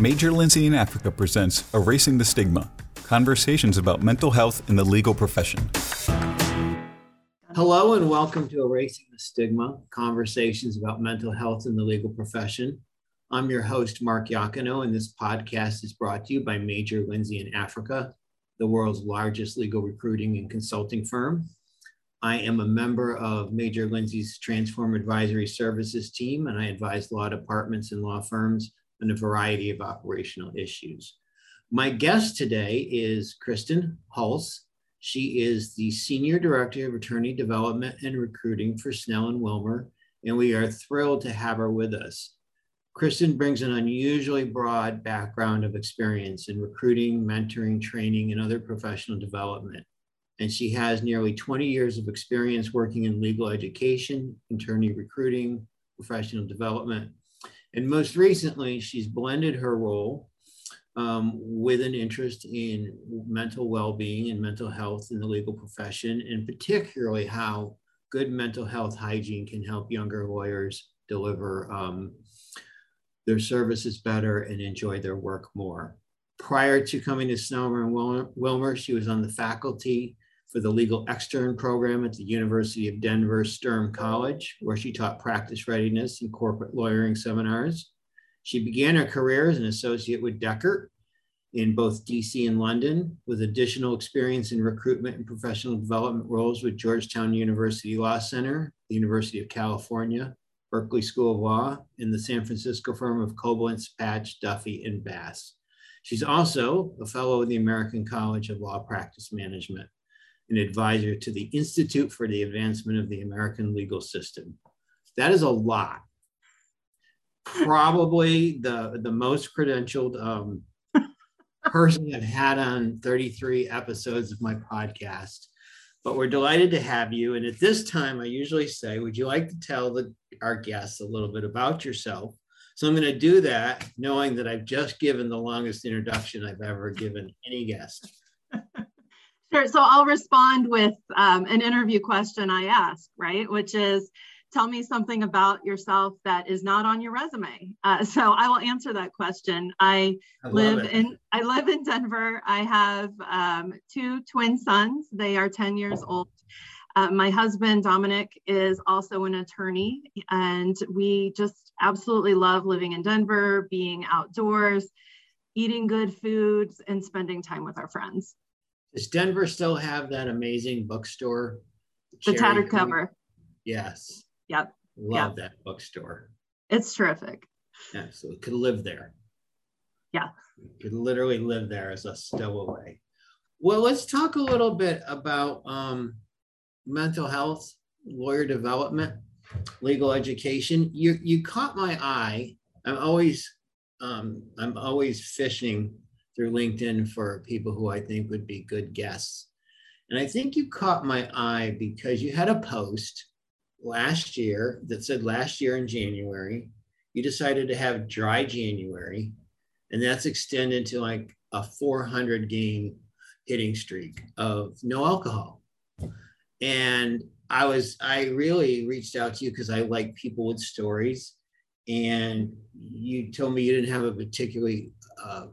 Major Lindsey and Africa presents Erasing the Stigma Conversations about Mental Health in the Legal Profession. Hello, and welcome to Erasing the Stigma Conversations about Mental Health in the Legal Profession. I'm your host, Mark Iacono, and this podcast is brought to you by Major Lindsey and Africa, the world's largest legal recruiting and consulting firm. I am a member of Major Lindsey's Transform Advisory Services team, and I advise law departments and law firms on a variety of operational issues. My guest today is Kristen Hulse. She is the Senior Director of Attorney Development and Recruiting for Snell and Wilmer, and we are thrilled to have her with us. Kristen brings an unusually broad background of experience in recruiting, mentoring, training, and other professional development and she has nearly 20 years of experience working in legal education, attorney recruiting, professional development. And most recently, she's blended her role um, with an interest in mental well being and mental health in the legal profession, and particularly how good mental health hygiene can help younger lawyers deliver um, their services better and enjoy their work more. Prior to coming to Snell and Wilmer, she was on the faculty for the legal extern program at the University of Denver Sturm College, where she taught practice readiness and corporate lawyering seminars. She began her career as an associate with Dechert in both DC and London, with additional experience in recruitment and professional development roles with Georgetown University Law Center, the University of California, Berkeley School of Law, and the San Francisco firm of Coblentz, Patch, Duffy, and Bass. She's also a fellow of the American College of Law Practice Management an advisor to the Institute for the Advancement of the American Legal System. That is a lot. Probably the, the most credentialed um, person I've had on 33 episodes of my podcast. But we're delighted to have you. And at this time, I usually say, Would you like to tell the, our guests a little bit about yourself? So I'm going to do that knowing that I've just given the longest introduction I've ever given any guest. Sure. So I'll respond with um, an interview question I ask, right? Which is, tell me something about yourself that is not on your resume. Uh, so I will answer that question. I, I live in I live in Denver. I have um, two twin sons. They are 10 years old. Uh, my husband Dominic is also an attorney, and we just absolutely love living in Denver, being outdoors, eating good foods, and spending time with our friends. Does Denver still have that amazing bookstore? The tattered cover. Yes. Yep. Love yep. that bookstore. It's terrific. Absolutely. Could live there. Yeah. Could literally live there as a stowaway. Well, let's talk a little bit about um, mental health, lawyer development, legal education. You you caught my eye. I'm always um, I'm always fishing through LinkedIn for people who I think would be good guests. And I think you caught my eye because you had a post last year that said last year in January, you decided to have dry January, and that's extended to like a 400 game hitting streak of no alcohol. And I was, I really reached out to you because I like people with stories. And you told me you didn't have a particularly uh,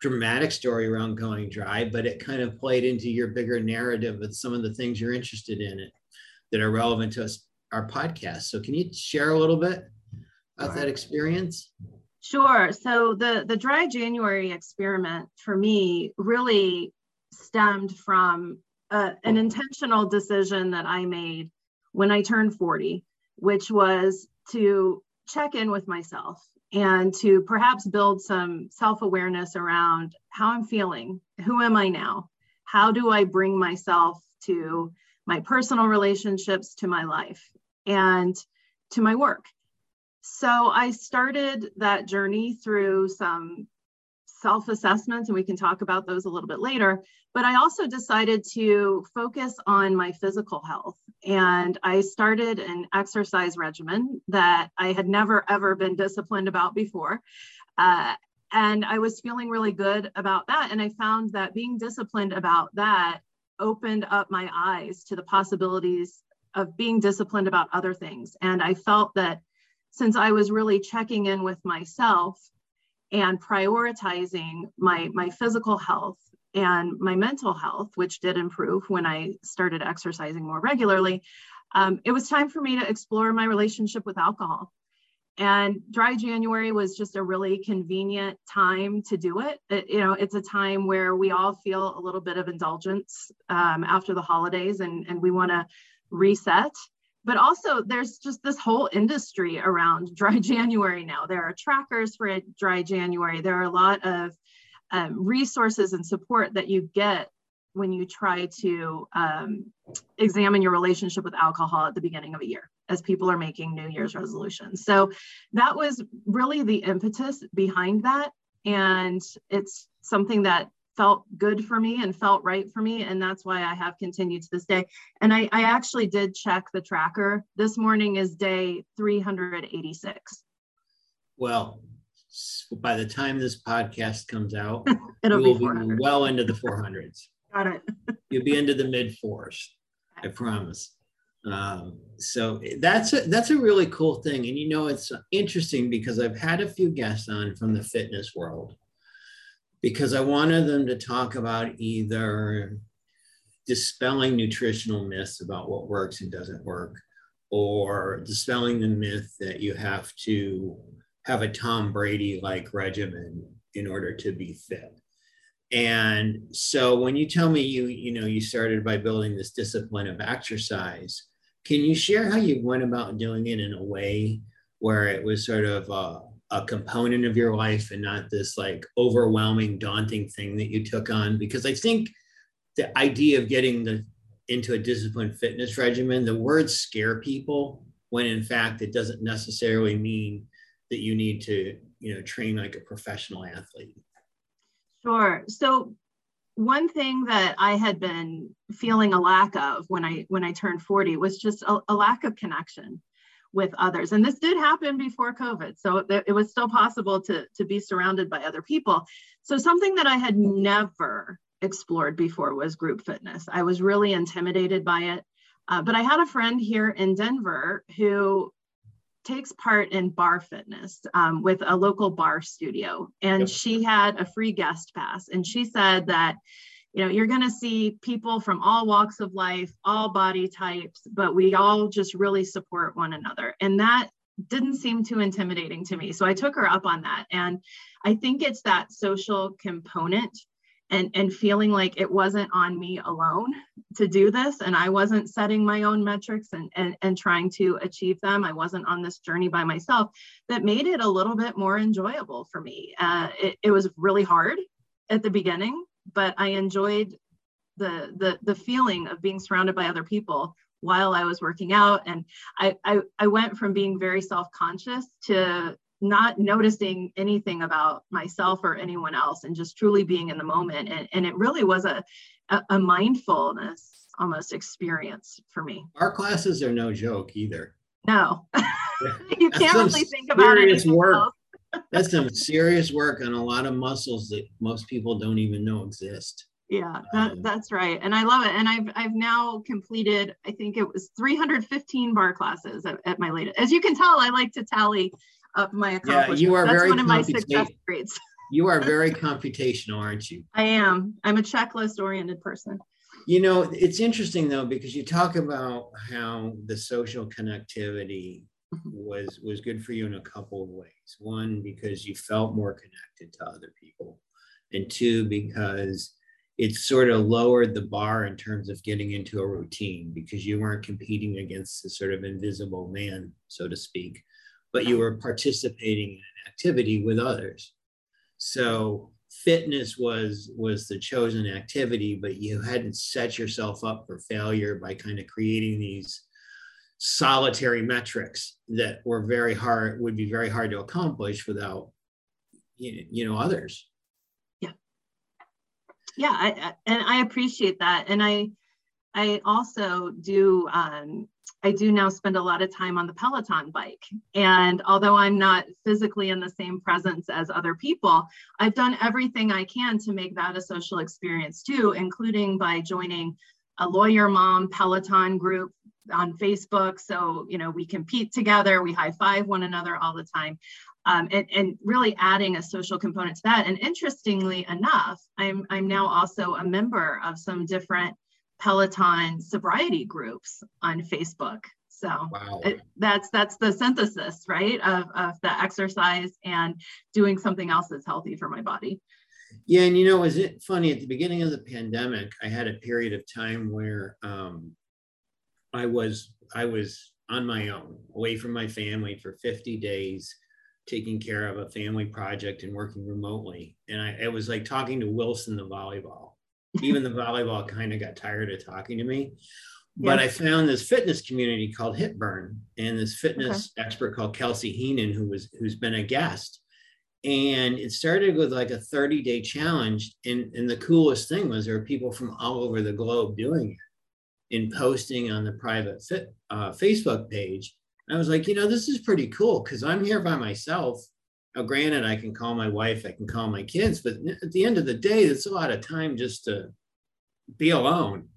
dramatic story around going dry, but it kind of played into your bigger narrative with some of the things you're interested in it that are relevant to us, our podcast. So can you share a little bit about that experience? Sure. So the the dry January experiment for me really stemmed from uh, an intentional decision that I made when I turned 40, which was to check in with myself and to perhaps build some self awareness around how I'm feeling. Who am I now? How do I bring myself to my personal relationships, to my life, and to my work? So I started that journey through some self assessments, and we can talk about those a little bit later. But I also decided to focus on my physical health. And I started an exercise regimen that I had never, ever been disciplined about before. Uh, and I was feeling really good about that. And I found that being disciplined about that opened up my eyes to the possibilities of being disciplined about other things. And I felt that since I was really checking in with myself, and prioritizing my my physical health and my mental health, which did improve when I started exercising more regularly, um, it was time for me to explore my relationship with alcohol. And dry January was just a really convenient time to do it. it you know, it's a time where we all feel a little bit of indulgence um, after the holidays and, and we want to reset. But also, there's just this whole industry around dry January now. There are trackers for dry January. There are a lot of um, resources and support that you get when you try to um, examine your relationship with alcohol at the beginning of a year as people are making New Year's resolutions. So that was really the impetus behind that. And it's something that felt good for me and felt right for me. And that's why I have continued to this day. And I, I actually did check the tracker. This morning is day 386. Well, by the time this podcast comes out, it'll be, be well into the 400s. Got it. You'll be into the mid fours, I promise. Um, so that's a, that's a really cool thing, and you know it's interesting because I've had a few guests on from the fitness world because I wanted them to talk about either dispelling nutritional myths about what works and doesn't work, or dispelling the myth that you have to have a Tom Brady like regimen in order to be fit. And so when you tell me you, you know, you started by building this discipline of exercise, can you share how you went about doing it in a way where it was sort of a, a component of your life and not this like overwhelming, daunting thing that you took on? Because I think the idea of getting the into a disciplined fitness regimen, the words scare people when in fact it doesn't necessarily mean that you need to, you know, train like a professional athlete. Sure. So one thing that I had been feeling a lack of when I when I turned 40 was just a, a lack of connection with others. And this did happen before COVID. So it, it was still possible to, to be surrounded by other people. So something that I had never explored before was group fitness. I was really intimidated by it. Uh, but I had a friend here in Denver who takes part in barre fitness um, with a local barre studio. And yep. she had a free guest pass and she said that you know you're going to see people from all walks of life all body types but we all just really support one another. And that didn't seem too intimidating to me. So i took her up on that. And i think it's that social component and and feeling like it wasn't on me alone to do this. And i wasn't setting my own metrics and and, and trying to achieve them. I wasn't on this journey by myself that made it a little bit more enjoyable for me. Uh, it, it was really hard at the beginning but i enjoyed the the the feeling of being surrounded by other people while I was working out. And I, I, I went from being very self conscious to not noticing anything about myself or anyone else and just truly being in the moment. And, and it really was a, a, a mindfulness almost experience for me. Our classes are no joke either. No, you can't really think about it. Work. That's some serious work on a lot of muscles that most people don't even know exist. Yeah, that, um, that's right. And I love it. And I've, I've now completed, I think it was 315 barre classes at, at my latest. As you can tell, I like to tally up my accomplishments. Yeah, you are That's very one of my success grades. you are very computational, aren't you? I am. I'm a checklist oriented person. You know, it's interesting though because you talk about how the social connectivity mm-hmm. was was good for you in a couple of ways. One, because you felt more connected to other people, and two, because it sort of lowered the bar in terms of getting into a routine because you weren't competing against the sort of invisible man, so to speak but you were participating in an activity with others. So fitness was was the chosen activity, but you hadn't set yourself up for failure by kind of creating these solitary metrics that were very hard would be very hard to accomplish without you know others yeah yeah I, I, and i appreciate that and i i also do um, I do now spend a lot of time on the Peloton bike. And although I'm not physically in the same presence as other people, I've done everything I can to make that a social experience too, including by joining a lawyer mom Peloton group on Facebook. So, you know, we compete together, we high five one another all the time. um, and, and really adding a social component to that. And interestingly enough, I'm, I'm now also a member of some different Peloton sobriety groups on Facebook. So wow. it, that's that's the synthesis, right, of, of the exercise and doing something else that's healthy for my body. Yeah, and you know, is it funny at the beginning of the pandemic, I had a period of time where um, I was I was on my own, away from my family for 50 days, taking care of a family project and working remotely. And I it was like talking to Wilson the volleyball. Even the volleyball kind of got tired of talking to me. But I found this fitness community called HitBurn and this fitness okay. expert called Kelsey Heenan, who was who's been a guest. And it started with like a 30 day challenge. And, and the coolest thing was there were people from all over the globe doing it and posting on the private fit, uh, facebook page. And i was like you know this is pretty cool because i'm here by myself now granted i can call my wife i can call my kids but at the end of the day it's a lot of time just to be alone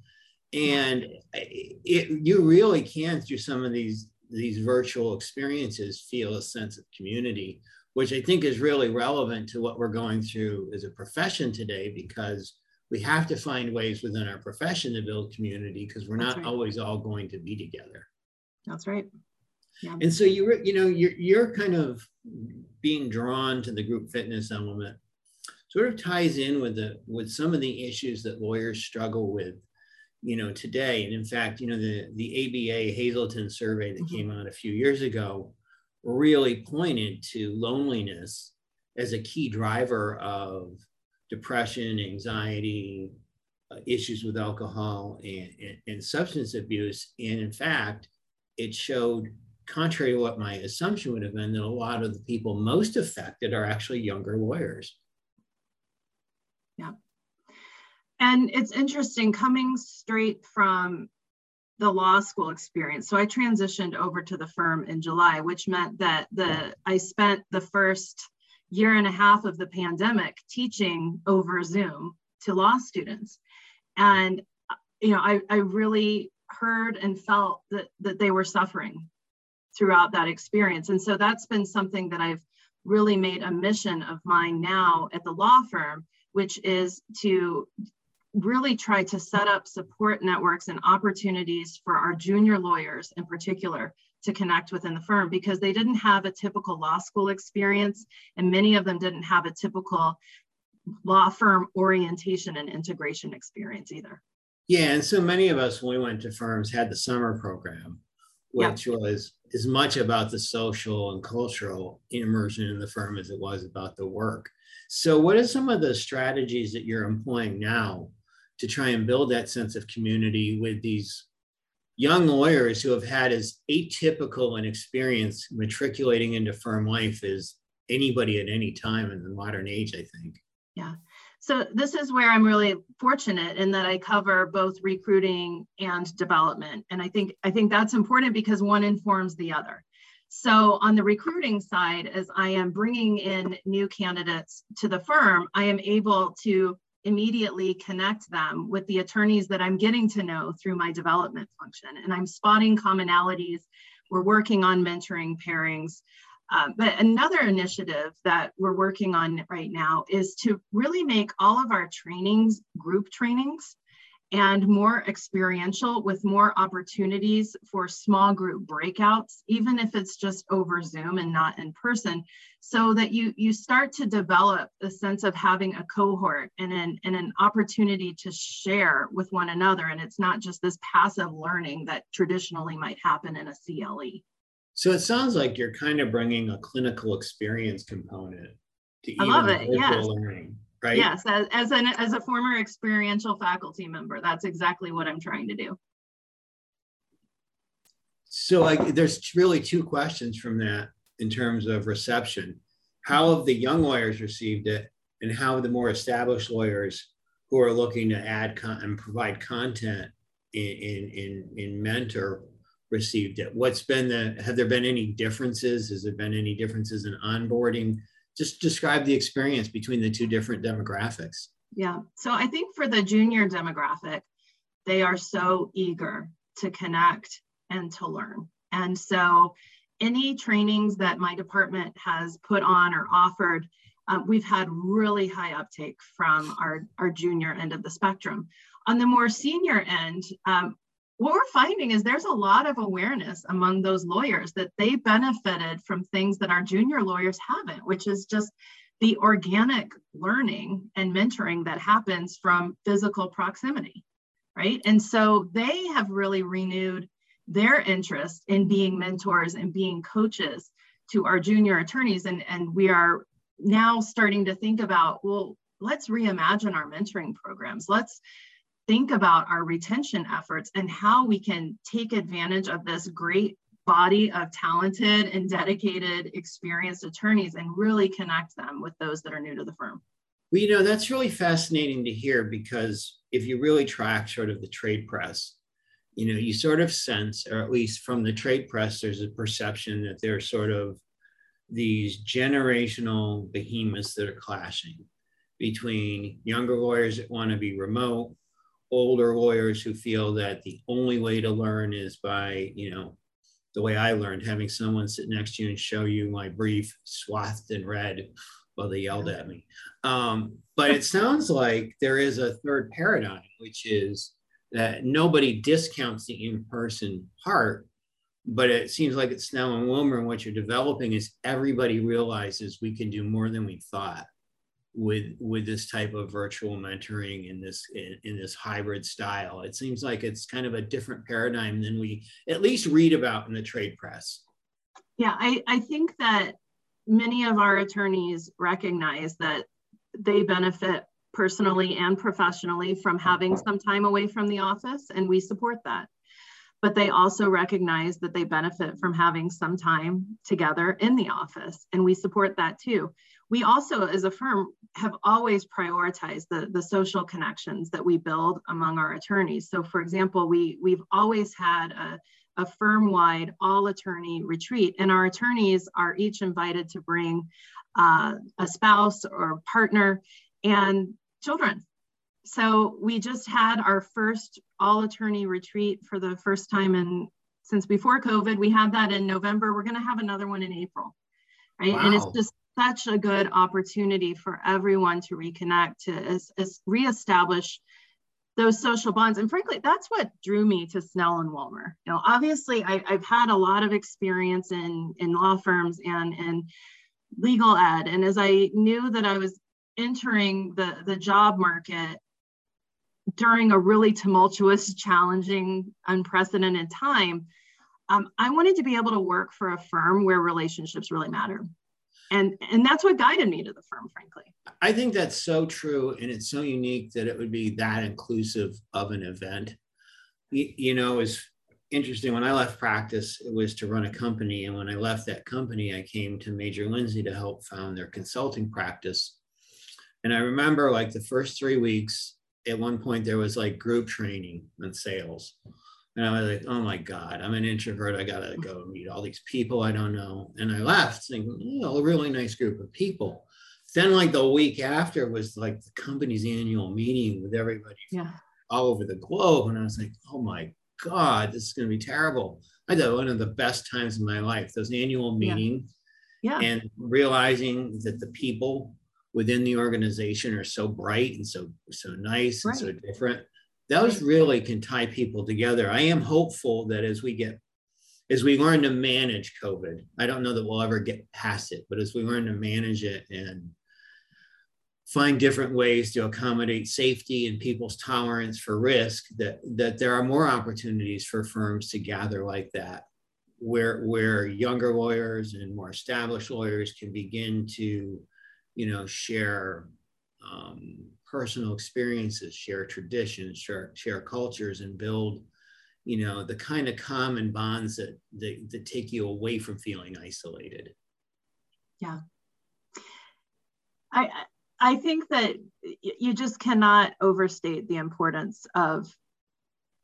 and it, you really can through some of these these virtual experiences feel a sense of community which I think is really relevant to what we're going through as a profession today because we have to find ways within our profession to build community because we're That's not right. always all going to be together. That's right. Yeah. And so you you know you're you're kind of being drawn to the group fitness element sort of ties in with the with some of the issues that lawyers struggle with you know today and in fact you know the the ABA Hazelden survey that mm-hmm. came out a few years ago really pointed to loneliness as a key driver of depression, anxiety, uh, issues with alcohol and, and, and, substance abuse. And in fact, it showed, contrary to what my assumption would have been, that a lot of the people most affected are actually younger lawyers. Yeah. And it's interesting coming straight from the law school experience. So I transitioned over to the firm in July, which meant that the I spent the first year and a half of the pandemic teaching over Zoom to law students. And you know, I, I really heard and felt that that they were suffering throughout that experience. And so that's been something that I've really made a mission of mine now at the law firm, which is to really try to set up support networks and opportunities for our junior lawyers in particular to connect within the firm because they didn't have a typical law school experience and many of them didn't have a typical law firm orientation and integration experience either. Yeah, and so many of us when we went to firms had the summer program, which yep. was as much about the social and cultural immersion in the firm as it was about the work. So, what are some of the strategies that you're employing now to try and build that sense of community with these young lawyers who have had as atypical an experience matriculating into firm life as anybody at any time in the modern age, I think. Yeah. So this is where I'm really fortunate in that I cover both recruiting and development. And I think I think that's important because one informs the other. So on the recruiting side, as I am bringing in new candidates to the firm, I am able to immediately connect them with the attorneys that I'm getting to know through my development function. And I'm spotting commonalities. We're working on mentoring pairings. Uh, but another initiative that we're working on right now is to really make all of our trainings group trainings and more experiential with more opportunities for small group breakouts, even if it's just over Zoom and not in person, so that you, you start to develop a sense of having a cohort and an, and an opportunity to share with one another. And it's not just this passive learning that traditionally might happen in a CLE. So it sounds like you're kind of bringing a clinical experience component to I love it. Yes. learning right? Yes, as, as, an, as a former experiential faculty member, that's exactly what I'm trying to do. So like, there's really two questions from that in terms of reception. How have the young lawyers received it and how the more established lawyers who are looking to add and provide content in, in, in, in mentor received it? What's been the, have there been any differences? Has there been any differences in onboarding just describe the experience between the two different demographics. Yeah. So I think for the junior demographic, they are so eager to connect and to learn. And so any trainings that my department has put on or offered, um, we've had really high uptake from our, our junior end of the spectrum. On the more senior end, um, what we're finding is there's a lot of awareness among those lawyers that they benefited from things that our junior lawyers haven't, which is just the organic learning and mentoring that happens from physical proximity, right? And so they have really renewed their interest in being mentors and being coaches to our junior attorneys. And, and we are now starting to think about, well, let's reimagine our mentoring programs. Let's think about our retention efforts and how we can take advantage of this great body of talented and dedicated, experienced attorneys and really connect them with those that are new to the firm. Well, you know, that's really fascinating to hear because if you really track sort of the trade press, you know, you sort of sense, or at least from the trade press, there's a perception that there's sort of these generational behemoths that are clashing between younger lawyers that want to be remote, older lawyers who feel that the only way to learn is by, you know, the way I learned, having someone sit next to you and show you my brief swathed in red while they yelled at me. Um, but it sounds like there is a third paradigm, which is that nobody discounts the in-person part, but it seems like it's Snell and Wilmer and what you're developing is everybody realizes we can do more than we thought with with this type of virtual mentoring in this in, in, this hybrid style it seems like it's kind of a different paradigm than we at least read about in the trade press. Yeah i i think that many of our attorneys recognize that they benefit personally and professionally from having some time away from the office and we support that. But they also recognize that they benefit from having some time together in the office and we support that too we also, as a firm, have always prioritized the, the social connections that we build among our attorneys. So, for example, we, we've always had a, a firm wide all attorney retreat, and our attorneys are each invited to bring uh, a spouse or partner and children. So, we just had our first all attorney retreat for the first time in since before COVID. We had that in November. We're going to have another one in April. Right. Wow. And it's just such a good opportunity for everyone to reconnect, to as, as reestablish those social bonds. And frankly, that's what drew me to Snell and Wilmer. You know, obviously, I, have had a lot of experience in, in law firms and, and legal ed. And as I knew that I was entering the, the job market during a really tumultuous, challenging, unprecedented time, um, I wanted to be able to work for a firm where relationships really matter and and that's what guided me to the firm frankly. I think that's so true and it's so unique that it would be that inclusive of an event. You, you know it's interesting when i left practice it was to run a company and when i left that company i came to major lindsey to help found their consulting practice. And i remember like the first three weeks at one point there was like group training on sales and I was like, oh my God, I'm an introvert. I got to go meet all these people I don't know. And I left thinking, oh, a really nice group of people. Then, like the week after, was like the company's annual meeting with everybody yeah. all over the globe. And I was like, oh my God, this is going to be terrible. I thought one of the best times in my life, those annual meetings. Yeah. yeah. And realizing that the people within the organization are so bright and so so nice right. and so different those really can tie people together. I am hopeful that as we get, as we learn to manage COVID, I don't know that we'll ever get past it, but as we learn to manage it and find different ways to accommodate safety and people's tolerance for risk, that that there are more opportunities for firms to gather like that, where where younger lawyers and more established lawyers can begin to, you know, share um, personal experiences, share traditions, share, share cultures, and build, you know, the kind of common bonds that, that, that take you away from feeling isolated. Yeah. I, I think that you just cannot overstate the importance of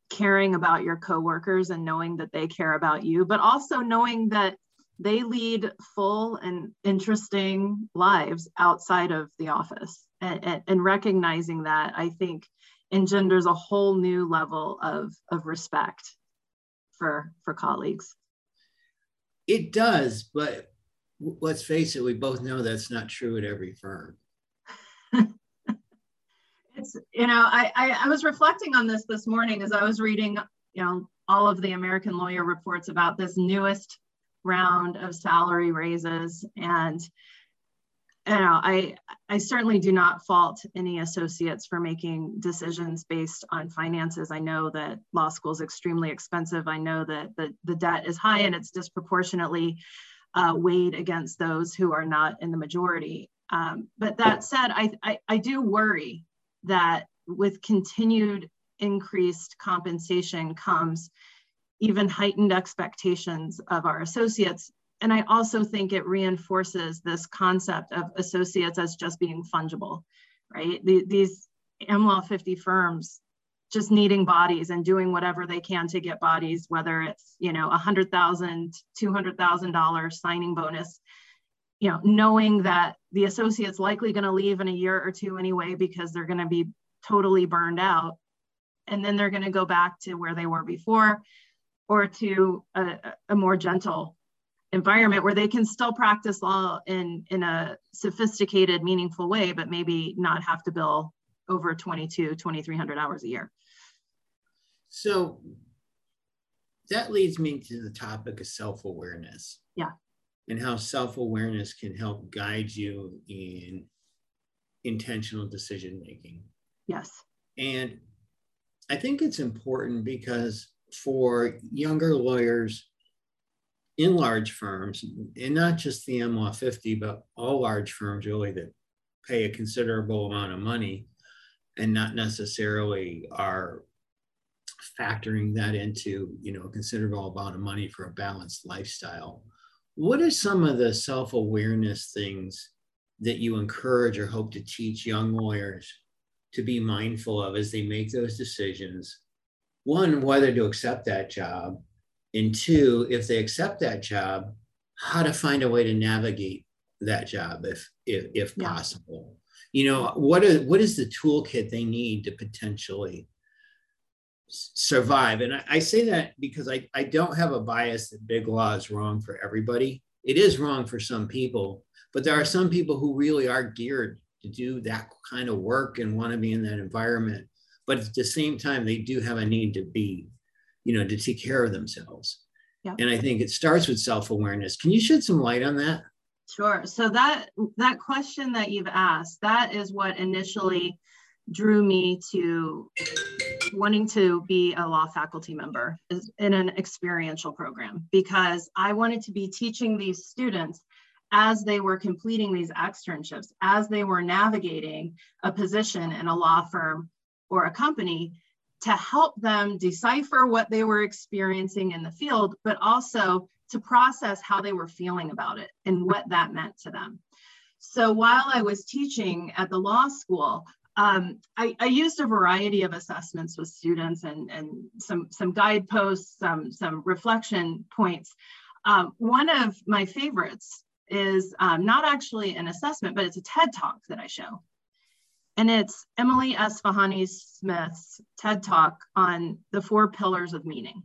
caring about your coworkers and knowing that they care about you, but also knowing that they lead full and interesting lives outside of the office and, and, recognizing that i think engenders a whole new level of, of respect for for colleagues It does, but let's face it, we both know that's not true at every firm. it's you know I, I, I was reflecting on this this morning as I was reading you know all of the American lawyer reports about this newest round of salary raises and you know I I certainly do not fault any associates for making decisions based on finances. I know that law school is extremely expensive. I know that the, the debt is high and it's disproportionately uh, weighed against those who are not in the majority. Um, but that said, I, I, I do worry that with continued increased compensation comes even heightened expectations of our associates. And I also think it reinforces this concept of associates as just being fungible, right? The, these AmLaw 50 firms just needing bodies and doing whatever they can to get bodies, whether it's, you know, a hundred thousand, two hundred thousand dollars signing bonus, you know, knowing that the associate's likely going to leave in a year or two anyway because they're going to be totally burned out. And then they're going to go back to where they were before or to a, a more gentle environment where they can still practice law in, in a sophisticated, meaningful way, but maybe not have to bill over 22, 2,300 hours a year. So that leads me to the topic of self awareness. Yeah. And how self awareness can help guide you in intentional decision making. Yes. And I think it's important because for younger lawyers in large firms, and not just the AmLaw 50, but all large firms really that pay a considerable amount of money and not necessarily are factoring that into you know a considerable amount of money for a balanced lifestyle. What are some of the self-awareness things that you encourage or hope to teach young lawyers to be mindful of as they make those decisions one whether to accept that job and two if they accept that job how to find a way to navigate that job if if, if yeah. possible. You know what is what is the toolkit they need to potentially survive? And I, I, say that because I, I don't have a bias that big law is wrong for everybody. It is wrong for some people but there are some people who really are geared to do that kind of work and want to be in that environment but at the same time they do have a need to be you know to take care of themselves yeah. and i think it starts with self-awareness can you shed some light on that Sure. So that that question that you've asked, that is what initially drew me to wanting to be a law faculty member in an experiential program because I wanted to be teaching these students as they were completing these externships, as they were navigating a position in a law firm or a company to help them decipher what they were experiencing in the field, but also to process how they were feeling about it and what that meant to them. So while I was teaching at the law school, um, I, I, used a variety of assessments with students and, and some, some guideposts, some, some reflection points. Um, one of my favorites is um, not actually an assessment, but it's a TED talk that I show. And it's Emily Esfahani Smith's TED talk on the four pillars of meaning.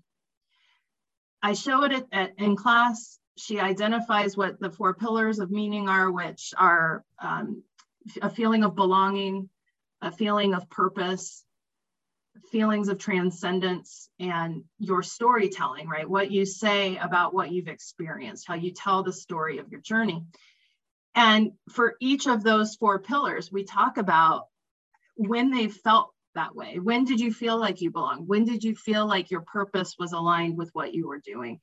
I show it at, at, in class. She identifies what the four pillars of meaning are, which are um, a feeling of belonging, a feeling of purpose, feelings of transcendence, and your storytelling, right? What you say about what you've experienced, how you tell the story of your journey. And for each of those four pillars, we talk about when they felt that way? When did you feel like you belong? When did you feel like your purpose was aligned with what you were doing?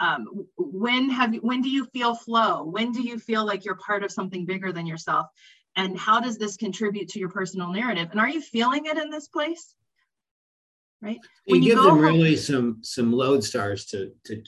Um, when have you, when do you feel flow? When do you feel like you're part of something bigger than yourself? And how does this contribute to your personal narrative? And are you feeling it in this place? Right. When you, you give them home, really some some lodestars to to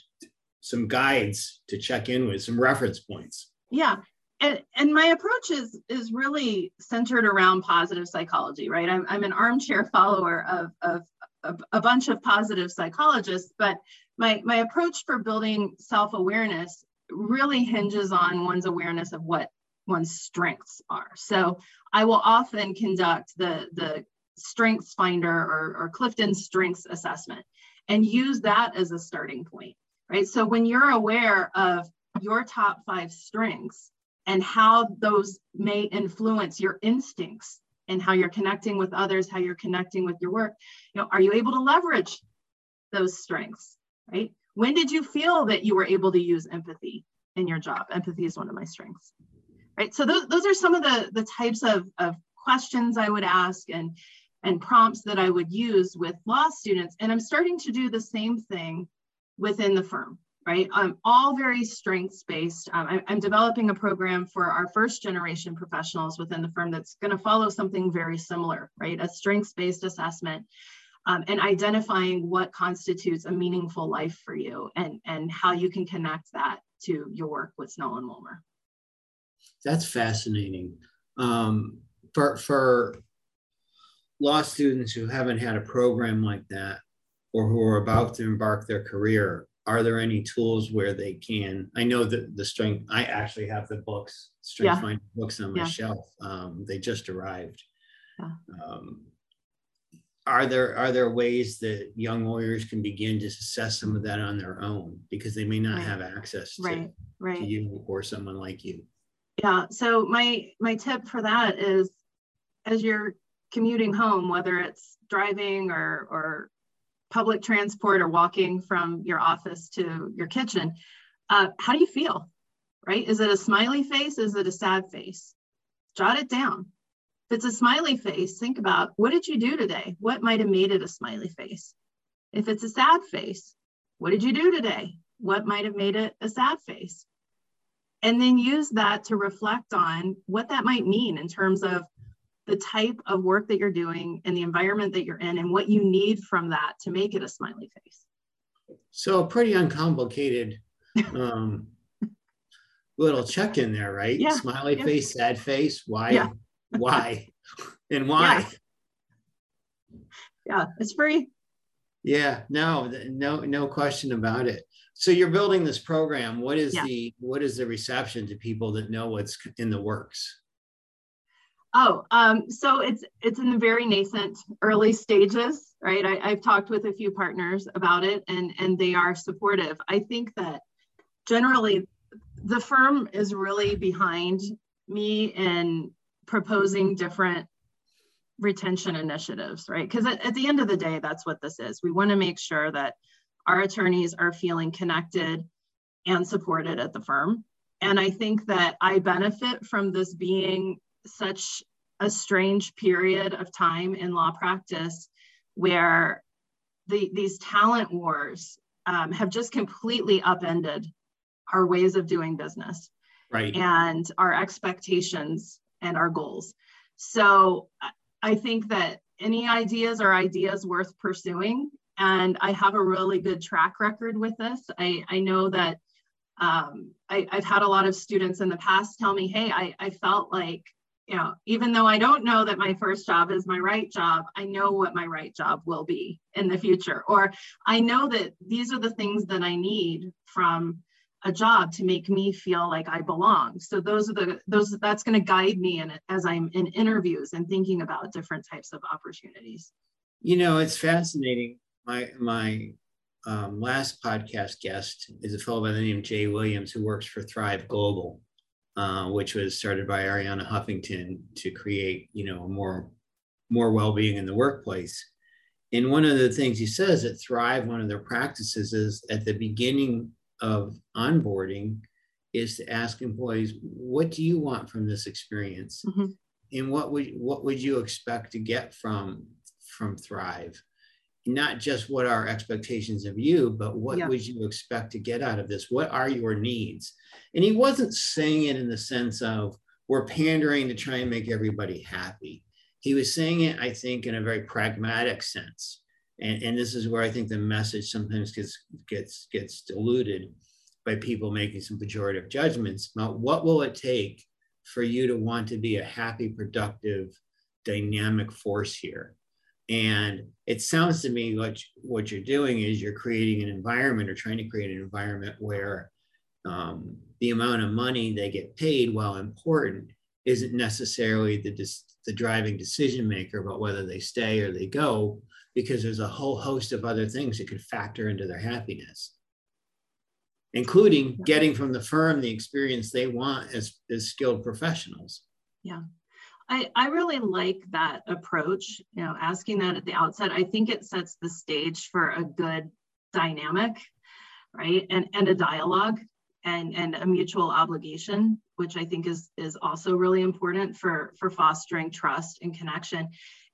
some guides to check in with, some reference points. Yeah and, and my approach is is really centered around positive psychology right i'm, I'm an armchair follower of, of, of a bunch of positive psychologists but my my approach for building self-awareness really hinges on one's awareness of what one's strengths are so i will often conduct the the strengths finder or, or clifton strengths assessment and use that as a starting point right? So when you're aware of your top five strengths and how those may influence your instincts and how you're connecting with others, how you're connecting with your work, you know, are you able to leverage those strengths, right? When did you feel that you were able to use empathy in your job? Empathy is one of my strengths, right? So those, those are some of the, the types of, of questions I would ask and, and prompts that I would use with law students. And I'm starting to do the same thing within the firm, right? Um, all very strengths based. Um, I, I'm developing a program for our first generation professionals within the firm that's going to follow something very similar, right? A strengths based assessment. Um, and identifying what constitutes a meaningful life for you and, and how you can connect that to your work with Snell and Wilmer. That's fascinating. Um, for, for law students who haven't had a program like that or who are about to embark their career, are there any tools where they can? I know that the strength, I actually have the books, strength yeah. finding books on my yeah. shelf. Um, they just arrived. Yeah. Um, are there are there ways that young lawyers can begin to assess some of that on their own because they may not right. have access to, right. Right. to you or someone like you? Yeah. So my my tip for that is as you're commuting home, whether it's driving or or public transport or walking from your office to your kitchen, uh, how do you feel? Right? Is it a smiley face? Is it a sad face? Jot it down. If it's a smiley face, think about what did you do today? What might have made it a smiley face? If it's a sad face, what did you do today? What might have made it a sad face? And then use that to reflect on what that might mean in terms of the type of work that you're doing and the environment that you're in and what you need from that to make it a smiley face. So pretty uncomplicated um, little check in there, right? Yeah. Smiley yeah. face, sad face. Why? Yeah. why? And why? Yeah. it's free. Yeah, no, no, no question about it. So you're building this program. What is the what is the reception to people that know what's in the works? Oh, um, so it's it's in the very nascent early stages, right? I, have talked with a few partners about it, and and they are supportive. I think that generally, the firm is really behind me in proposing different retention initiatives, right? Because at, at the end of the day, that's what this is. We want to make sure that our attorneys are feeling connected and supported at the firm. And I think that I benefit from this being such a strange period of time in law practice where the, these talent wars um, have just completely upended our ways of doing business right. and our expectations and our goals. So i think that any ideas are ideas worth pursuing and i have a really good track record with this. I, I know that um, I, have had a lot of students in the past tell me hey I, I felt like you know, even though I don't know that my first job is my right job, I know what my right job will be in the future. Or I know that these are the things that I need from a job to make me feel like I belong. So those are the those that's going to guide me in as I'm in interviews and thinking about different types of opportunities. You know, it's fascinating. My my um, last podcast guest is a fellow by the name of Jay Williams who works for Thrive Global uh, which was started by Arianna Huffington to create, you know, more more well-being in the workplace. And one of the things he says at Thrive, one of their practices is at the beginning of onboarding is to ask employees, what do you want from this experience? Mm-hmm. And what would what would you expect to get from from Thrive? Not just what are expectations of you, but what yeah. would you expect to get out of this? What are your needs? And he wasn't saying it in the sense of we're pandering to try and make everybody happy. He was saying it, I think, in a very pragmatic sense. And, and this is where I think the message sometimes gets gets gets diluted by people making some pejorative judgments about what will it take for you to want to be a happy, productive, dynamic force here and it sounds to me like what you're doing is you're creating an environment or trying to create an environment where um, the amount of money they get paid, while important, isn't necessarily the, the driving decision maker about whether they stay or they go, because there's a whole host of other things that could factor into their happiness. including getting from the firm the experience they want as, as skilled professionals. Yeah. I, I really like that approach, you know, asking that at the outset. I think it sets the stage for a good dynamic, right? And, and a dialogue and, and a mutual obligation, which I think is, is also really important for, for fostering trust and connection.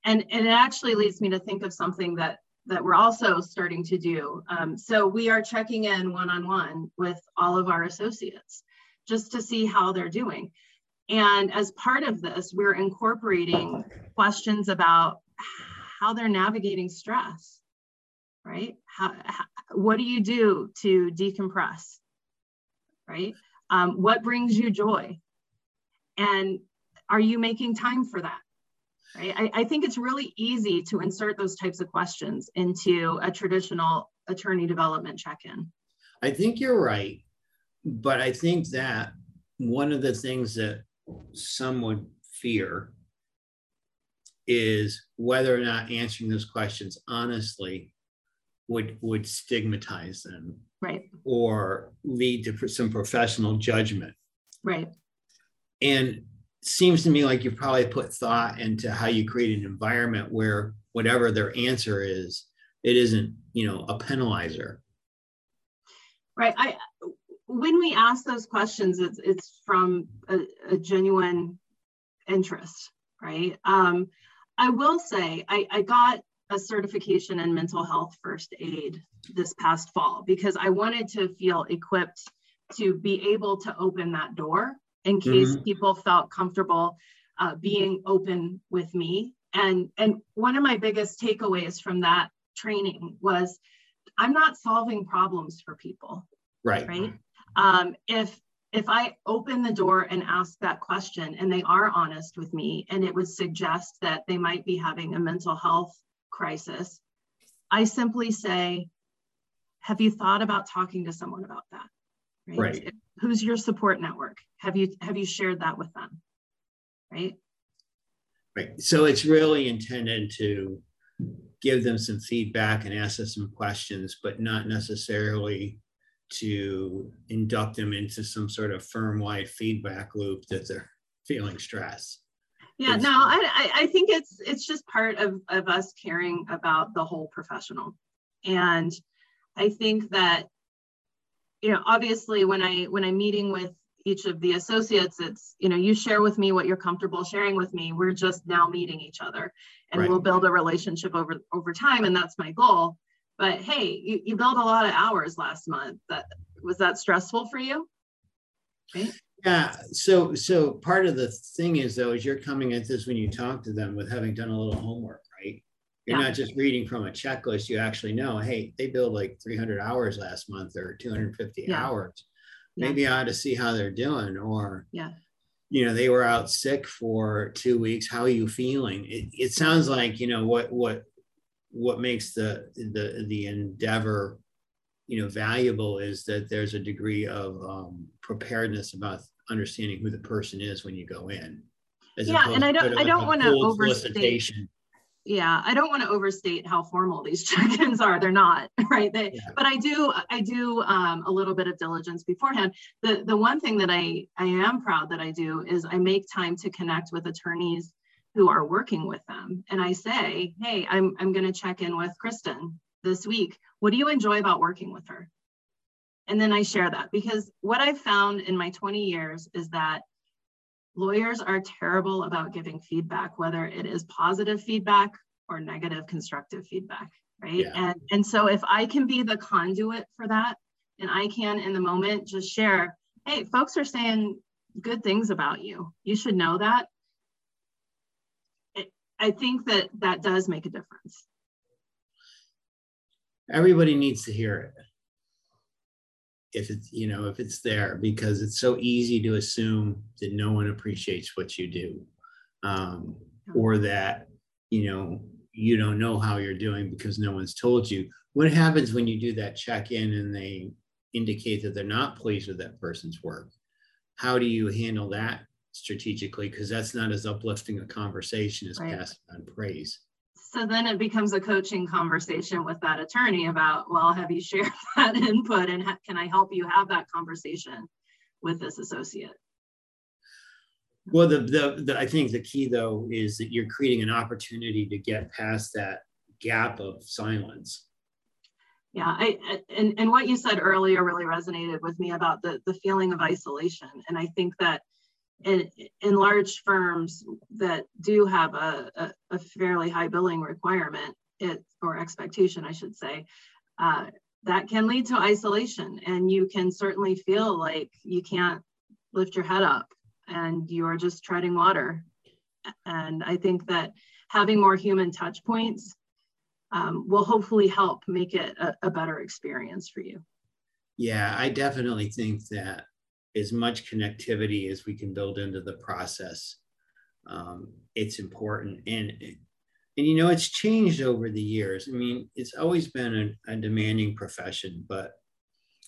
And, and it actually leads me to think of something that that we're also starting to do. Um, so we are checking in one-on-one with all of our associates just to see how they're doing. And as part of this, we're incorporating questions about how they're navigating stress, right? How, how what do you do to decompress, right? Um, what brings you joy? And are you making time for that? right? I, I think it's really easy to insert those types of questions into a traditional attorney development check-in. I think you're right, but I think that one of the things that some would fear is whether or not answering those questions honestly would would stigmatize them right or lead to some professional judgment right and seems to me like you probably put thought into how you create an environment where whatever their answer is, it isn't, you know, a penalizer. Right. I when we ask those questions, it's it's from a, a genuine interest, right? Um, I will say I, I got a certification in mental health first aid this past fall because I wanted to feel equipped to be able to open that door in case mm-hmm. people felt comfortable uh, being open with me. And, and one of my biggest takeaways from that training was I'm not solving problems for people. Right. Right. Um, if if I open the door and ask that question and they are honest with me and it would suggest that they might be having a mental health crisis, I simply say, Have you thought about talking to someone about that? Right. right. Who's your support network? Have you have you shared that with them? Right? Right. So it's really intended to give them some feedback and ask them some questions but not necessarily to induct them into some sort of firm-wide feedback loop that they're feeling stress yeah it's, no I, I think it's it's just part of of us caring about the whole professional and i think that you know, obviously when I when I'm meeting with each of the associates, it's, you know, you share with me what you're comfortable sharing with me. We're just now meeting each other and right. we'll build a relationship over over time. And that's my goal. But hey, you, you built a lot of hours last month. That was that stressful for you? Yeah. So so part of the thing is though, is you're coming at this when you talk to them with having done a little homework, right? You're yeah. not just reading from a checklist. You actually know, hey, they billed like 300 hours last month or 250 yeah. hours. Maybe yeah. I ought to see how they're doing. Or, yeah, you know, they were out sick for two weeks. How are you feeling? It, it sounds like you know what what what makes the the the endeavor you know valuable is that there's a degree of um, preparedness about understanding who the person is when you go in. yeah, and I don't I don't want to overstate yeah i don't want to overstate how formal these check-ins are they're not right they, yeah. but i do i do um, a little bit of diligence beforehand the the one thing that i i am proud that i do is i make time to connect with attorneys who are working with them and i say hey i'm, I'm going to check in with kristen this week what do you enjoy about working with her and then i share that because what i've found in my 20 years is that lawyers are terrible about giving feedback, whether it is positive feedback or negative constructive feedback, right? Yeah. And, and so if I can be the conduit for that, and I can in the moment just share, hey, folks are saying good things about you. You should know that. I think that that does make a difference. Everybody needs to hear it. If it's you know if it's there because it's so easy to assume that no one appreciates what you do. Um, or that you know you don't know how you're doing because no one's told you. What happens when you do that check in and they indicate that they're not pleased with that person's work? How do you handle that strategically because that's not as uplifting a conversation as right. passing on praise so then it becomes a coaching conversation with that attorney about, well, have you shared that input and ha- can I help you have that conversation with this associate? Well, the, the, the, I think the key though is that you're creating an opportunity to get past that gap of silence. Yeah, I and, and what you said earlier really resonated with me about the, the feeling of isolation. And I think that in, in large firms that do have a, a, a fairly high billing requirement, it or expectation, I should say, uh, that can lead to isolation. And you can certainly feel like you can't lift your head up and you're just treading water. And I think that having more human touch points um, will hopefully help make it a, a better experience for you. Yeah, I definitely think that as much connectivity as we can build into the process, um, it's important. And and you know, it's changed over the years. I mean, it's always been a, a demanding profession, but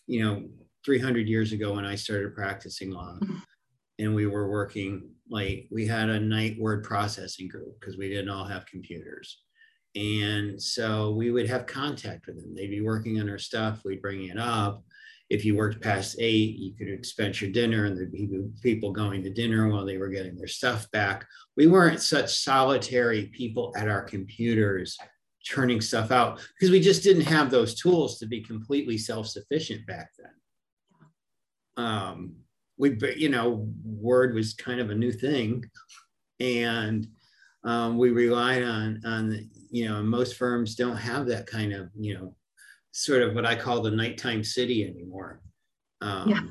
you know, 300 years ago when I started practicing law, and we were working like we had a night word processing group because we didn't all have computers and so we would have contact with them. They'd be working on our stuff. We'd bring it up. If you worked past eight, you could expense your dinner, and there'd be people going to dinner while they were getting their stuff back. We weren't such solitary people at our computers turning stuff out because we just didn't have those tools to be completely self-sufficient back then. Um, we, you know, Word was kind of a new thing, and um, we relied on on you know most firms don't have that kind of you know sort of what I call the nighttime city anymore. Um, yeah.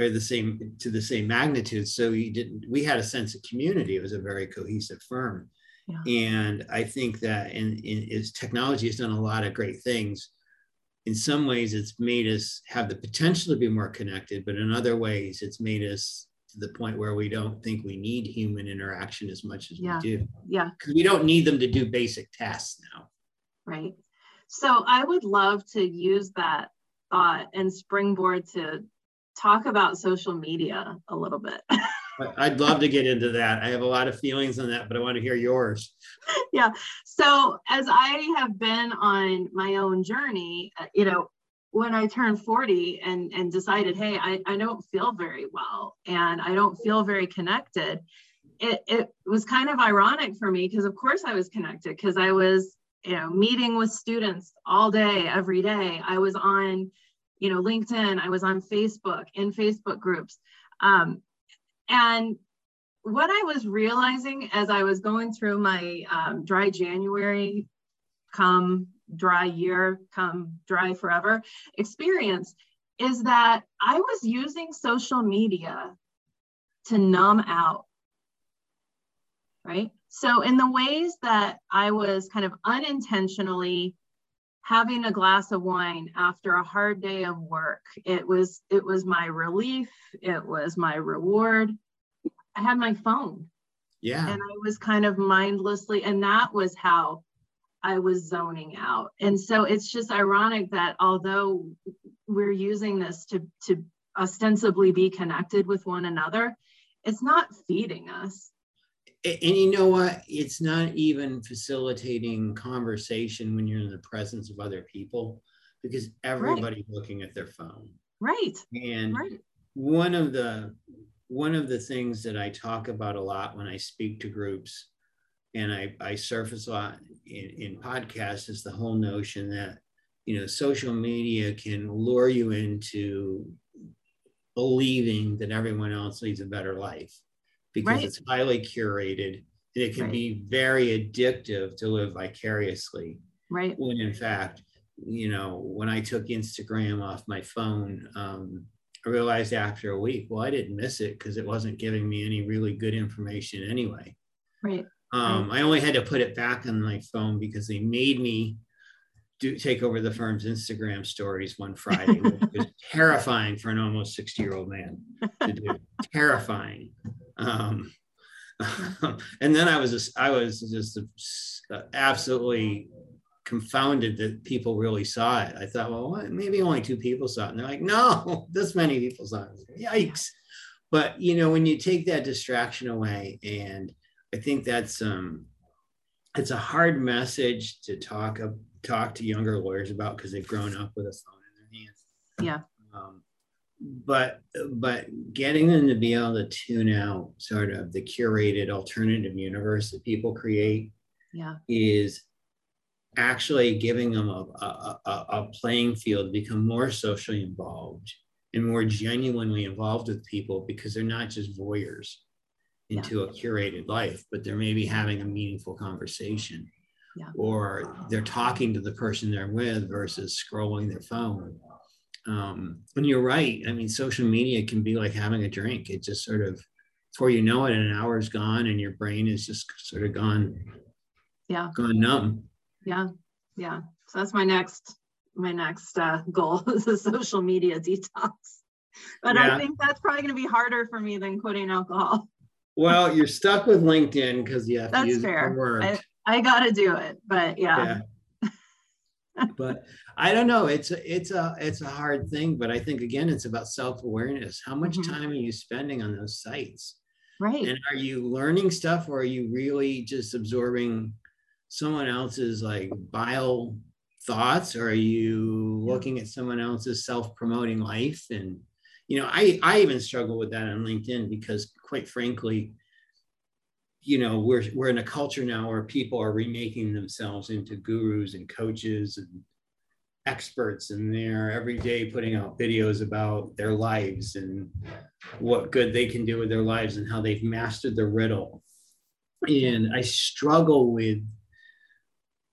Or the same to the same magnitude. So we didn't. We had a sense of community. It was a very cohesive firm, yeah. and I think that in, in is technology has done a lot of great things. In some ways, it's made us have the potential to be more connected, but in other ways, it's made us to the point where we don't think we need human interaction as much as yeah. we do. Yeah. Because we don't need them to do basic tasks now. Right. So I would love to use that thought and springboard to talk about social media a little bit. I'd love to get into that. I have a lot of feelings on that, but I want to hear yours. Yeah. So, as I have been on my own journey, uh, you know, when I turned 40 and, and decided, hey, I, I don't feel very well and I don't feel very connected, it, it was kind of ironic for me because, of course, I was connected because I was, you know, meeting with students all day, every day. I was on, you know, LinkedIn, I was on Facebook, in Facebook groups. Um, and what I was realizing as I was going through my um, dry January come dry year come dry forever experience is that I was using social media to numb out. Right. So, in the ways that I was kind of unintentionally having a glass of wine after a hard day of work, it was it was my relief, it was my reward. I had my phone. Yeah. And I was kind of mindlessly, and that was how I was zoning out. And so it's just ironic that although we're using this to, to ostensibly be connected with one another, it's not feeding us. And you know what? It's not even facilitating conversation when you're in the presence of other people because everybody's right. looking at their phone. Right. And right. one of the one of the things that I talk about a lot when I speak to groups and I, I surface a lot in, in podcasts is the whole notion that you know social media can lure you into believing that everyone else leads a better life because right. it's highly curated and it can right. be very addictive to live vicariously right when in fact you know when i took instagram off my phone um, i realized after a week well i didn't miss it because it wasn't giving me any really good information anyway right um, I only had to put it back on my phone because they made me do take over the firm's Instagram stories one Friday, which was terrifying for an almost 60 year old man to do. terrifying. Um, and then I was just, I was just uh, absolutely confounded that people really saw it. I thought, well, what? maybe only two people saw it. And they're like, no, this many people saw it. Yikes. But you know, when you take that distraction away and I think that's um, it's a hard message to talk talk to younger lawyers about because they've grown up with a phone in their hands. Yeah. Um, but but getting them to be able to tune out sort of the curated alternative universe that people create yeah is actually giving them a, a, a, a playing field to become more socially involved and more genuinely involved with people because they're not just voyeurs into yeah. a curated life, but they're maybe having a meaningful conversation. Yeah. Or they're talking to the person they're with versus scrolling their phone. Um, and you're right. I mean, social media can be like having a drink. It just sort of, before you know it, an hour is gone and your brain is just sort of gone, yeah, gone numb. Yeah, yeah. So that's my next my next uh, goal is a social media detox. But yeah. I think that's probably going to be harder for me than quitting alcohol. Well, you're stuck with LinkedIn because you have that's to use fair. the word. I, I got to do it, but yeah. yeah. But I don't know. It's a, it's a it's a hard thing, but I think again, it's about self awareness. How much mm-hmm. time are you spending on those sites? Right. And are you learning stuff, or are you really just absorbing someone else's like bile thoughts or are you looking at someone else's self-promoting life and you know i i even struggle with that on linkedin because quite frankly you know we're we're in a culture now where people are remaking themselves into gurus and coaches and experts and they're every day putting out videos about their lives and what good they can do with their lives and how they've mastered the riddle. And i struggle with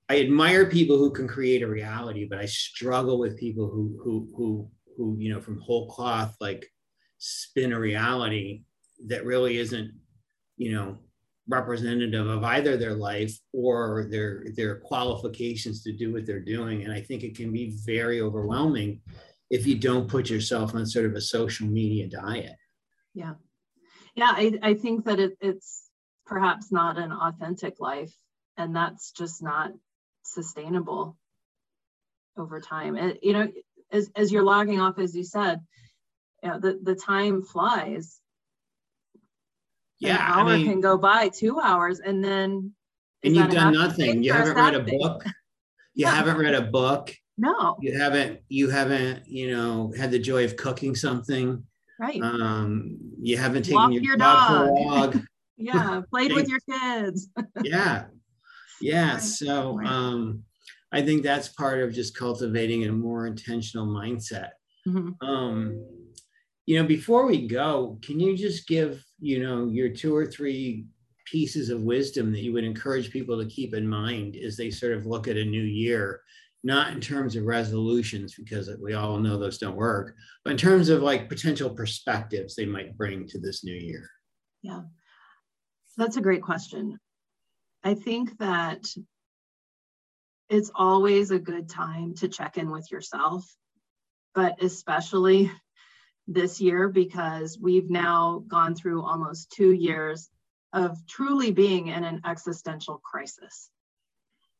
I admire people who can create a reality, but I struggle with people who who who who you know from whole cloth like spin a reality that really isn't you know representative of either their life or their their qualifications to do what they're doing and i think it can be very overwhelming if you don't put yourself on sort of a social media diet yeah yeah i, I think that it, it's perhaps not an authentic life and that's just not sustainable over time. And you know, as as you're logging off, as you said, you know, the, the time flies. Yeah, An hour I mean, can go by, two hours, and then and you've done nothing. You haven't read a book. You haven't read a book. No, You haven't you haven't, you know, had the joy of cooking something. right. Um, you haven't taken Walk your, your dog for a dog. walk. yeah, played with your kids. yeah yeah Right, so um i think that's part of just cultivating a more intentional mindset Mhm. um you know before we go can you just give you know your two or three pieces of wisdom that you would encourage people to keep in mind as they sort of look at a new year not in terms of resolutions because we all know those don't work but in terms of like potential perspectives they might bring to this new year Yeah, that's a great question. I think that it's always a good time to check in with yourself, but especially this year because we've now gone through almost two years of truly being in an existential crisis.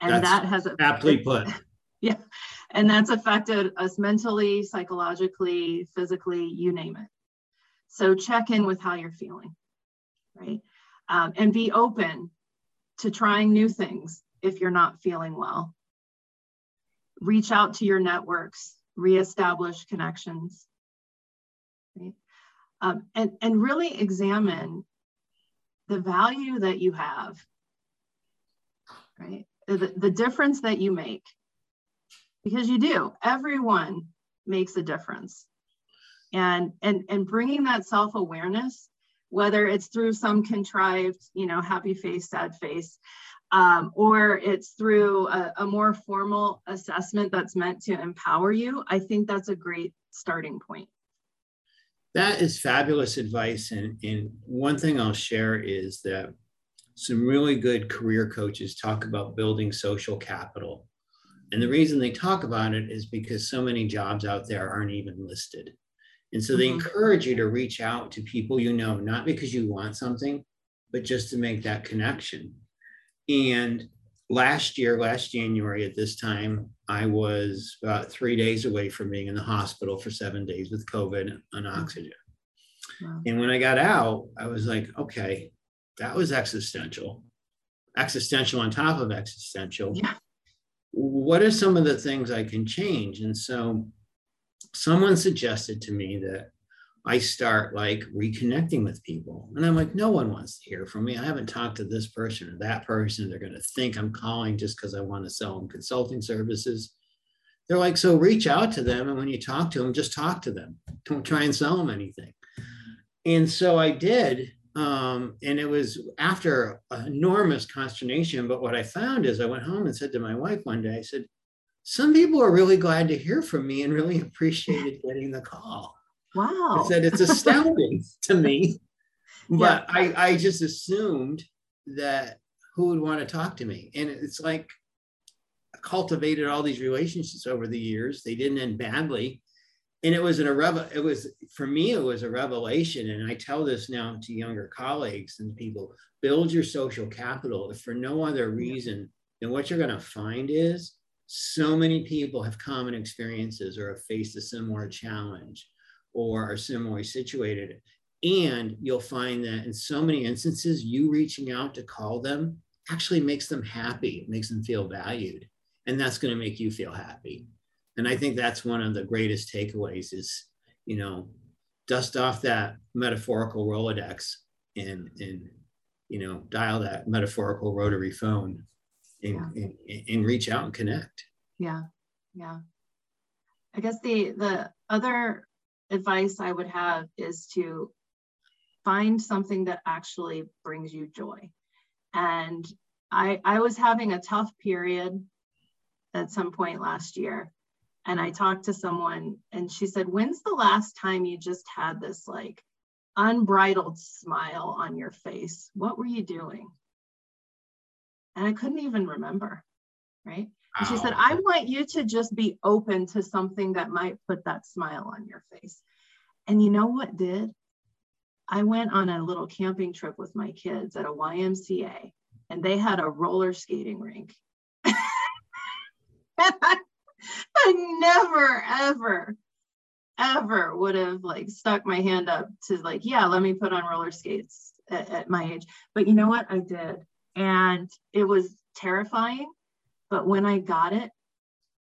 And That's that has aptly put yeah, and that's affected us mentally, psychologically, physically, you name it. So check in with how you're feeling, right? Um, and be open to trying new things if you're not feeling well. Reach out to your networks, reestablish connections, right? Um, and, and really examine the value that you have, right? The, the difference that you make because you do everyone makes a difference and and and bringing that self-awareness whether it's through some contrived you know happy face sad face um, or it's through a, a more formal assessment that's meant to empower you i think that's a great starting point That is fabulous advice. And, and one thing I'll share is that some really good career coaches talk about building social capital. And the reason they talk about it is because so many jobs out there aren't even listed. And so they Mhm. encourage you to reach out to people you know, not because you want something, but just to make that connection. And last year, last January at this time, I was about three days away from being in the hospital for seven days with COVID on mm-hmm. oxygen. Wow. And when I got out, I was like, okay, that was existential. existential on top of existential. Yeah. What are some of the things I can change? And so someone suggested to me that I start like reconnecting with people. And I'm like, no one wants to hear from me. I haven't talked to this person or that person. They're going to think I'm calling just because I want to sell them consulting services. They're like, so reach out to them. And when you talk to them, just talk to them. Don't try and sell them anything. And so I did. Um, and it was after enormous consternation. But what I found is I went home and said to my wife one day, I said, some people are really glad to hear from me and really appreciated getting the call. Wow. I said it's astounding to me, but yeah. I, I just assumed that who would want to talk to me. And it's like I cultivated all these relationships over the years. They didn't end badly. And it was an, a revel- it was for me, it was a revelation. And I tell this now to younger colleagues and people, build your social capital if for no other reason than what you're going to find is so many people have common experiences or have faced a similar challenge or are similarly situated. And you'll find that in so many instances, you reaching out to call them actually makes them happy, makes them feel valued. And that's going to make you feel happy. And I think that's one of the greatest takeaways is, you know, dust off that metaphorical Rolodex and, and you know, dial that metaphorical rotary phone and, yeah. and, and reach out and connect. Yeah. Yeah. I guess the the other advice I would have is to find something that actually brings you joy. And I, I was having a tough period at some point last year. And I talked to someone and she said, When's the last time you just had this like unbridled smile on your face? What were you doing? And I couldn't even remember. Right. And she said, I want you to just be open to something that might put that smile on your face. And you know what did? I went on a little camping trip with my kids at a YMCA, and they had a roller skating rink. and I, I never, ever, ever would have like stuck my hand up to like, yeah, let me put on roller skates at, at my age. But you know what? I did. And it was terrifying but when I got it,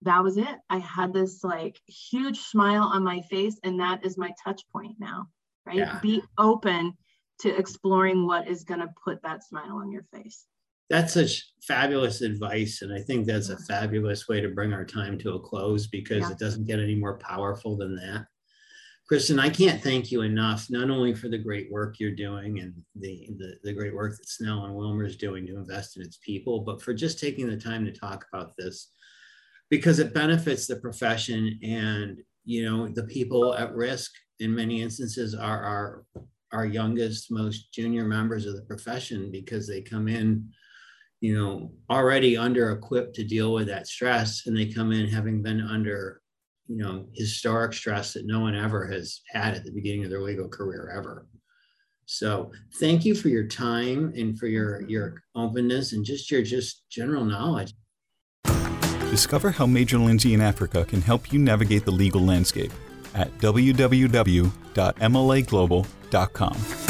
that was it. I had this like huge smile on my face, and that is my touch point now, right? Yeah. Be open to exploring what is going to put that smile on your face. That's such fabulous advice. And I think that's a fabulous way to bring our time to a close because yeah. it doesn't get any more powerful than that. Kristen, I can't thank you enough, not only for the great work you're doing and the, the, the, great work that Snell and Wilmer is doing to invest in its people, but for just taking the time to talk about this because it benefits the profession and you know the people at risk in many instances are our our youngest most junior members of the profession because they come in you know already under equipped to deal with that stress and they come in having been under you know, historic stress that no one ever has had at the beginning of their legal career ever. So thank you for your time and for your, your openness and just your just general knowledge. Discover how Major Lindsey and Africa can help you navigate the legal landscape at www.mlaglobal.com.